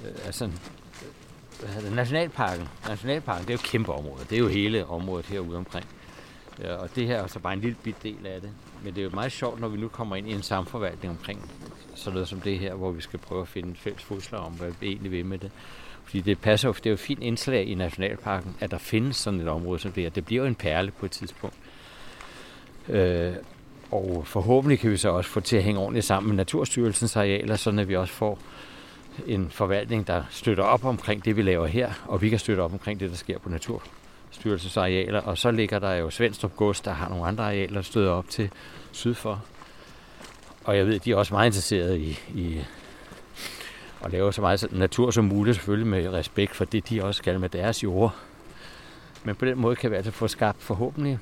øh, altså, hvad hedder det, Nationalparken. Nationalparken, det er jo et kæmpe område. Det er jo hele området herude omkring. Ja, og det her er så bare en lille bit del af det. Men det er jo meget sjovt, når vi nu kommer ind i en samforvaltning omkring sådan noget som det her, hvor vi skal prøve at finde fælles fodslag om, hvad vi egentlig vil med det. Fordi det passer jo, det er jo et fint indslag i Nationalparken, at der findes sådan et område som det her. Det bliver jo en perle på et tidspunkt. Øh, og forhåbentlig kan vi så også få til at hænge ordentligt sammen med Naturstyrelsens arealer, sådan at vi også får en forvaltning, der støtter op omkring det, vi laver her, og vi kan støtte op omkring det, der sker på naturstyrelsesarealer. Og så ligger der jo Svendstrup Gods, der har nogle andre arealer, der støder op til syd for. Og jeg ved, de er også meget interesserede i, i at lave så meget natur som muligt, selvfølgelig med respekt for det, de også skal med deres jord. Men på den måde kan vi altså få skabt forhåbentlig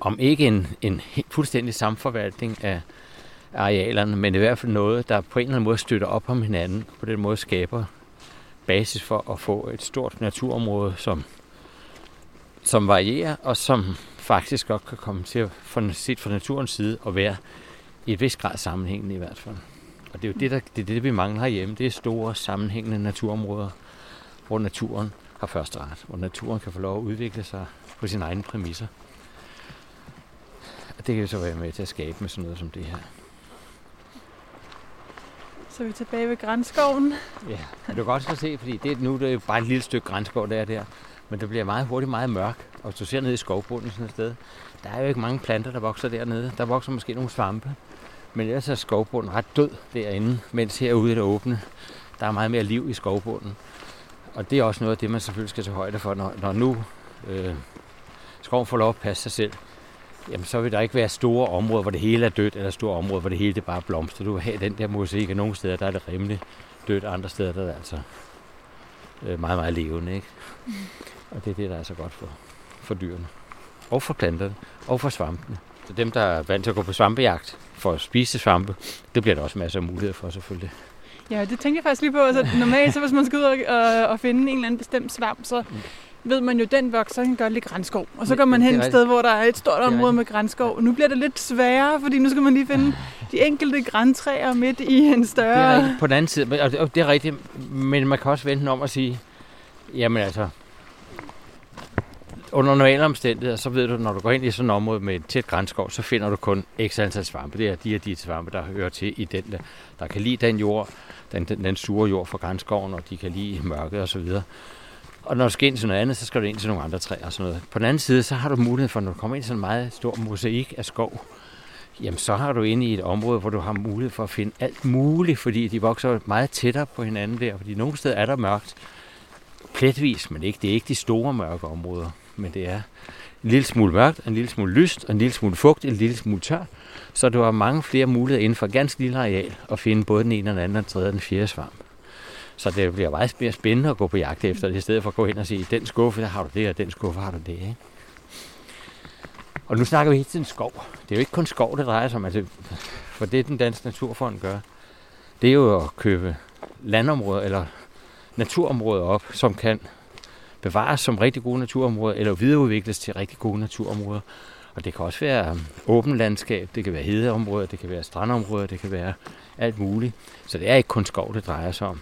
om ikke en, en fuldstændig samforvaltning af arealerne, men i hvert fald noget, der på en eller anden måde støtter op om hinanden, på den måde skaber basis for at få et stort naturområde, som, som varierer, og som faktisk godt kan komme til at få set fra naturens side og være i et vis grad sammenhængende i hvert fald. Og det er jo det, der, det, er det, vi mangler herhjemme. Det er store sammenhængende naturområder, hvor naturen har første ret, hvor naturen kan få lov at udvikle sig på sine egne præmisser. Og det kan vi så være med til at skabe med sådan noget som det her. Så er vi tilbage ved grænskoven. Ja, men du kan godt se, fordi det, nu det er jo bare et lille stykke grænskov, der er der. Men det bliver meget hurtigt meget mørk. Og hvis du ser ned i skovbunden sådan et sted, der er jo ikke mange planter, der vokser dernede. Der vokser måske nogle svampe. Men ellers er skovbunden ret død derinde, mens herude i det åbne, der er meget mere liv i skovbunden. Og det er også noget af det, man selvfølgelig skal tage højde for, når, når nu øh, skoven får lov at passe sig selv. Jamen, så vil der ikke være store områder, hvor det hele er dødt, eller store områder, hvor det hele det bare blomster. Du vil have den der musik, og nogle steder der er det rimelig dødt, andre steder der er det altså øh, meget, meget levende. Ikke? Mm. Og det er det, der er så godt for, for dyrene. Og for planterne. Og for svampene. Så dem, der er vant til at gå på svampejagt for at spise svampe, det bliver der også masser af muligheder for selvfølgelig. Ja, det tænker jeg faktisk lige på. Altså, normalt, så hvis man skal ud og, og, og finde en eller anden bestemt svamp, så ved man jo, den vokser en gør lidt grænskov. Og så går man hen et sted, hvor der er et stort område med grænskov. Og nu bliver det lidt sværere, fordi nu skal man lige finde de enkelte græntræer midt i en større... Det er. På den anden side, og det er rigtigt, men man kan også vente om at sige, jamen altså, under normale omstændigheder, så ved du, når du går ind i sådan et område med et tæt grænskov, så finder du kun x antal svampe. Det er de og de svampe, der hører til i den, der, der kan lide den jord, den, den, den sure jord fra grænskoven, og de kan lide mørket osv. Og når du skal ind til noget andet, så skal du ind til nogle andre træer og sådan noget. På den anden side, så har du mulighed for, når du kommer ind i sådan en meget stor mosaik af skov, jamen så har du inde i et område, hvor du har mulighed for at finde alt muligt, fordi de vokser meget tættere på hinanden der, fordi nogle steder er der mørkt, pletvis, men ikke, det er ikke de store mørke områder men det er en lille smule mørkt, en lille smule lyst, en lille smule fugt, en lille smule tør. Så du har mange flere muligheder inden for et ganske lille areal at finde både den ene, den anden, den tredje og den fjerde svamp. Så det bliver meget mere spændende at gå på jagt efter det, i stedet for at gå ind og sige, den skuffe, der har du det, og den skuffe har du det. Ikke? Og nu snakker vi hele tiden skov. Det er jo ikke kun skov, det drejer sig om. Altså, for det, den danske naturfond gør, det er jo at købe landområder eller naturområder op, som kan bevares som rigtig gode naturområder, eller videreudvikles til rigtig gode naturområder. Og det kan også være um, åbent landskab, det kan være hedeområder, det kan være strandområder, det kan være alt muligt. Så det er ikke kun skov, det drejer sig om.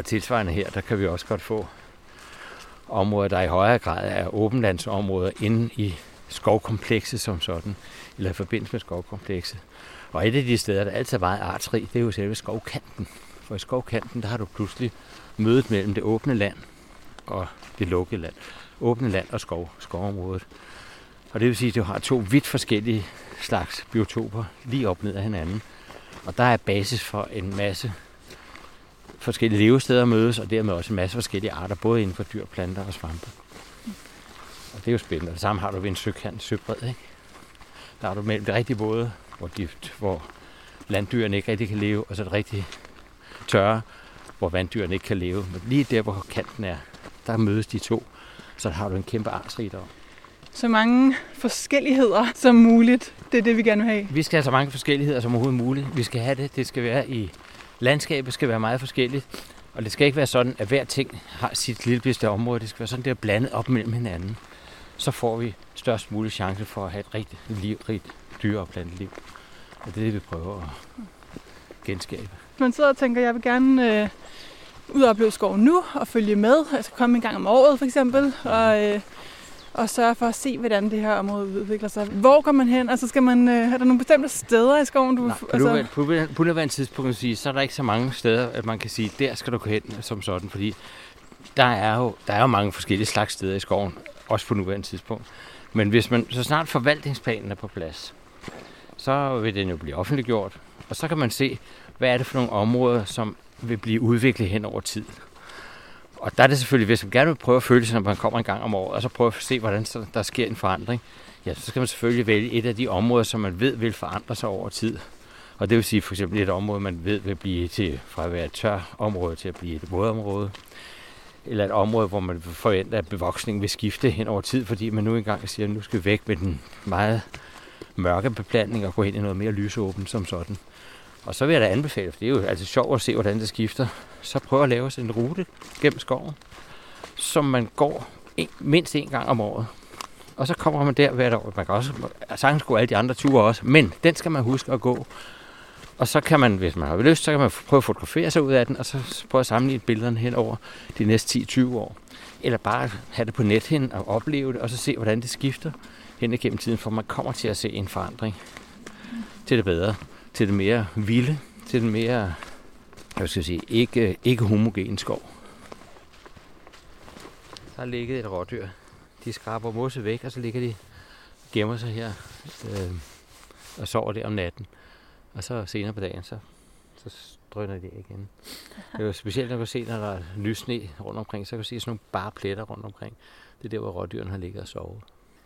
Og tilsvarende her, der kan vi også godt få områder, der i højere grad er åbenlandsområder inde i skovkomplekset som sådan, eller i forbindelse med skovkomplekset. Og et af de steder, der altid er meget artsrig, det er jo selve skovkanten. For i skovkanten, der har du pludselig mødet mellem det åbne land og det lukkede land. Åbne land og skov, skovområdet. Og det vil sige, at du har to vidt forskellige slags biotoper lige op ned ad hinanden. Og der er basis for en masse forskellige levesteder mødes, og dermed også en masse forskellige arter, både inden for dyr, planter og svampe. Og det er jo spændende. Det samme har du ved en søkant, søbred, ikke? Der har du mellem det rigtige både, hvor, de, hvor landdyrene ikke rigtig kan leve, og så det rigtige tørre, hvor vanddyrene ikke kan leve. Men lige der, hvor kanten er, der mødes de to, så har du en kæmpe artsrigdom. Så mange forskelligheder som muligt, det er det, vi gerne vil have. Vi skal have så mange forskelligheder som overhovedet muligt. Vi skal have det. Det skal være i landskabet skal være meget forskelligt. Og det skal ikke være sådan, at hver ting har sit lille område. Det skal være sådan, det er blandet op mellem hinanden. Så får vi størst mulig chance for at have et rigtigt liv, rigt dyre- og planteliv. Og det er det, vi prøver at genskabe. Man sidder og tænker, jeg vil gerne øh, ud og opleve skoven nu og følge med. Altså komme en gang om året for eksempel. Og, øh, og sørge for at se, hvordan det her område udvikler sig. Hvor går man hen? Altså skal man, øh, er der nogle bestemte steder i skoven? Du, Nej, på, altså... nuværende, på, på nuværende tidspunkt sige, så er der ikke så mange steder, at man kan sige, der skal du gå hen som sådan, fordi der er jo, der er jo mange forskellige slags steder i skoven, også på nuværende tidspunkt. Men hvis man, så snart forvaltningsplanen er på plads, så vil den jo blive offentliggjort, og så kan man se, hvad er det for nogle områder, som vil blive udviklet hen over tid. Og der er det selvfølgelig, hvis man gerne vil prøve at føle sig, når man kommer en gang om året, og så prøve at se, hvordan der sker en forandring, ja, så skal man selvfølgelig vælge et af de områder, som man ved vil forandre sig over tid. Og det vil sige for eksempel et område, man ved vil blive til, fra at være et tør område til at blive et vådområde. Eller et område, hvor man forventer, at bevoksningen vil skifte hen over tid, fordi man nu engang siger, at nu skal vi væk med den meget mørke beplantning og gå ind i noget mere lysåbent som sådan. Og så vil jeg da anbefale, for det er jo altså sjovt at se, hvordan det skifter. Så prøv at lave sådan en rute gennem skoven, som man går en, mindst en gang om året. Og så kommer man der hvert år. Man kan også sagtens gå alle de andre ture også, men den skal man huske at gå. Og så kan man, hvis man har lyst, så kan man prøve at fotografere sig ud af den, og så prøve at sammenligne billederne hen over de næste 10-20 år. Eller bare have det på net hen og opleve det, og så se, hvordan det skifter hen igennem tiden, for man kommer til at se en forandring til det bedre til det mere vilde, til den mere, jeg skal sige, ikke, ikke homogen skov. Der er ligget et rådyr. De skraber mose væk, og så ligger de gemmer sig her øh, og sover der om natten. Og så senere på dagen, så, så drøner de igen. Det er specielt, når du kan se, når der er lysne rundt omkring, så kan du se sådan nogle bare pletter rundt omkring. Det er der, hvor rådyrene har ligget og sovet.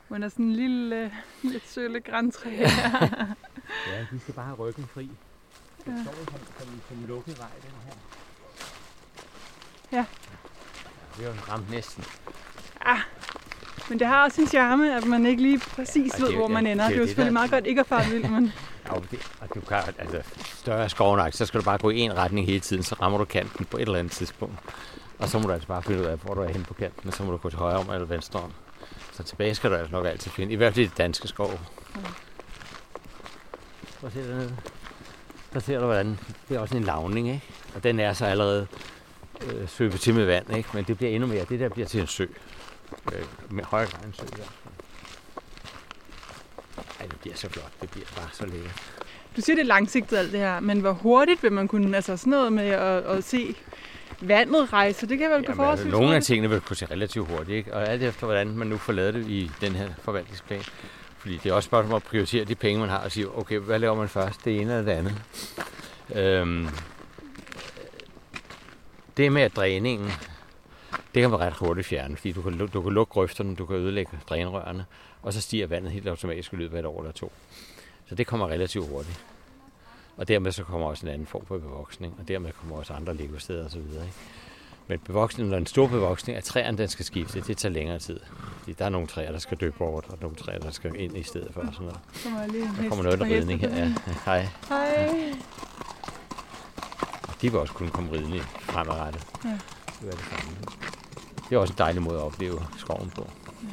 Man er sådan en lille, lidt sølle græntræ. ja, de skal bare have ryggen fri. Ja. Den står som, som, som lukket vej, den her. Ja. ja det er jo ramt næsten. Ah, men det har også en charme, at man ikke lige præcis Ja, ved, det- hvor man ja, ender. det Det er jo selvfølgelig meget godt ikke at fare vild, men Ja, det, og du kan, altså, større skovnak, så skal du bare gå i en retning hele tiden, så rammer du kanten på et eller andet tidspunkt. Og så må du altså bare finde ud af, hvor du er henne på kanten, og så må du gå til højre om eller venstre om. Så tilbage skal du altså nok altid finde, i hvert fald i det danske skov. Prøv at se dernede. Der ser du, hvordan det er også en lavning, ikke? Og den er så allerede øh, svøbet til med vand, ikke? Men det bliver endnu mere. Det der bliver til en sø. Øh, med højere grad en sø, ja. Ej, det bliver så flot. Det bliver bare så lækkert. du siger, det er langsigtet alt det her. Men hvor hurtigt vil man kunne, altså sådan noget med at, at se vandet rejse, det kan vel gå Jamen, altså, nogle af tingene vil kunne se relativt hurtigt, ikke? og alt efter, hvordan man nu får lavet det i den her forvaltningsplan. Fordi det er også spørgsmål om at prioritere de penge, man har, og sige, okay, hvad laver man først, det ene eller det andet. Øhm, det med at dræningen, det kan man ret hurtigt fjerne, fordi du kan, du kan lukke grøfterne, du kan ødelægge drænrørene, og så stiger vandet helt automatisk i løbet af et år eller to. Så det kommer relativt hurtigt. Og dermed så kommer også en anden form for bevoksning, og dermed kommer også andre levesteder osv. Ikke? Men bevoksningen, når en stor bevoksning af træerne, den skal skifte, det tager længere tid. Fordi der er nogle træer, der skal dø bort, og nogle træer, der skal ind i stedet for. og Sådan noget. Der kommer noget ridning her. Ja. Hej. Hej. De vil også kunne komme ridende fremadrettet. Ja. Det er det samme. Det er også en dejlig måde at opleve skoven på. Mhm.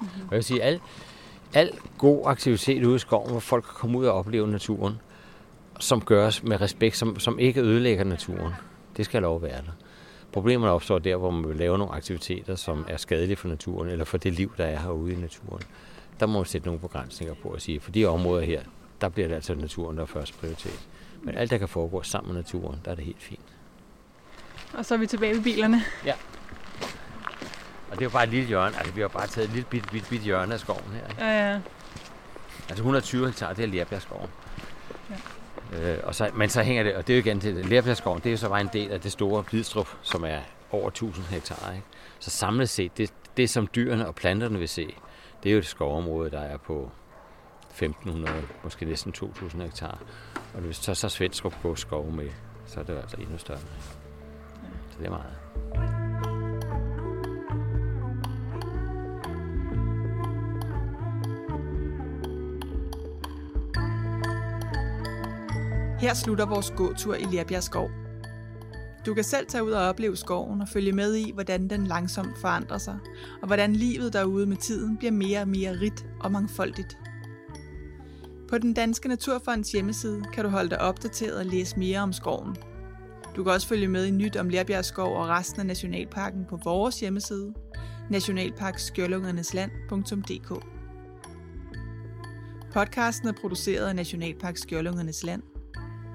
Og jeg vil sige, al, al god aktivitet ude i skoven, hvor folk kan komme ud og opleve naturen, som gøres med respekt, som, som ikke ødelægger naturen, det skal lov at være der. Problemerne opstår der, hvor man vil lave nogle aktiviteter, som er skadelige for naturen, eller for det liv, der er herude i naturen. Der må man sætte nogle begrænsninger på at sige, for de områder her, der bliver det altså naturen, der er først prioritet. Men alt, der kan foregå sammen med naturen, der er det helt fint. Og så er vi tilbage ved bilerne. Ja. Og det er jo bare et lille hjørne. Altså, vi har bare taget et lille bit, bit, bit hjørne af skoven her. Ikke? Ja, ja. Altså 120 hektar, det er Lærbjergskoven. Øh, og så, men så hænger det, og det er jo igen til det. Det er jo så bare en del af det store Bidstrup, som er over 1000 hektar. Ikke? Så samlet set, det, det som dyrene og planterne vil se, det er jo et skovområde, der er på 1500, måske næsten 2000 hektar. Og hvis så så Svendstrup går skov med, så er det altså endnu større. Så det er meget. Her slutter vores gåtur i Lerbjerg Skov. Du kan selv tage ud og opleve skoven og følge med i, hvordan den langsomt forandrer sig, og hvordan livet derude med tiden bliver mere og mere rigt og mangfoldigt. På den Danske Naturfonds hjemmeside kan du holde dig opdateret og læse mere om skoven. Du kan også følge med i nyt om Lerbjerg Skov og resten af Nationalparken på vores hjemmeside, nationalparkskjørlungernesland.dk. Podcasten er produceret af Nationalpark Skjørlungernes Land.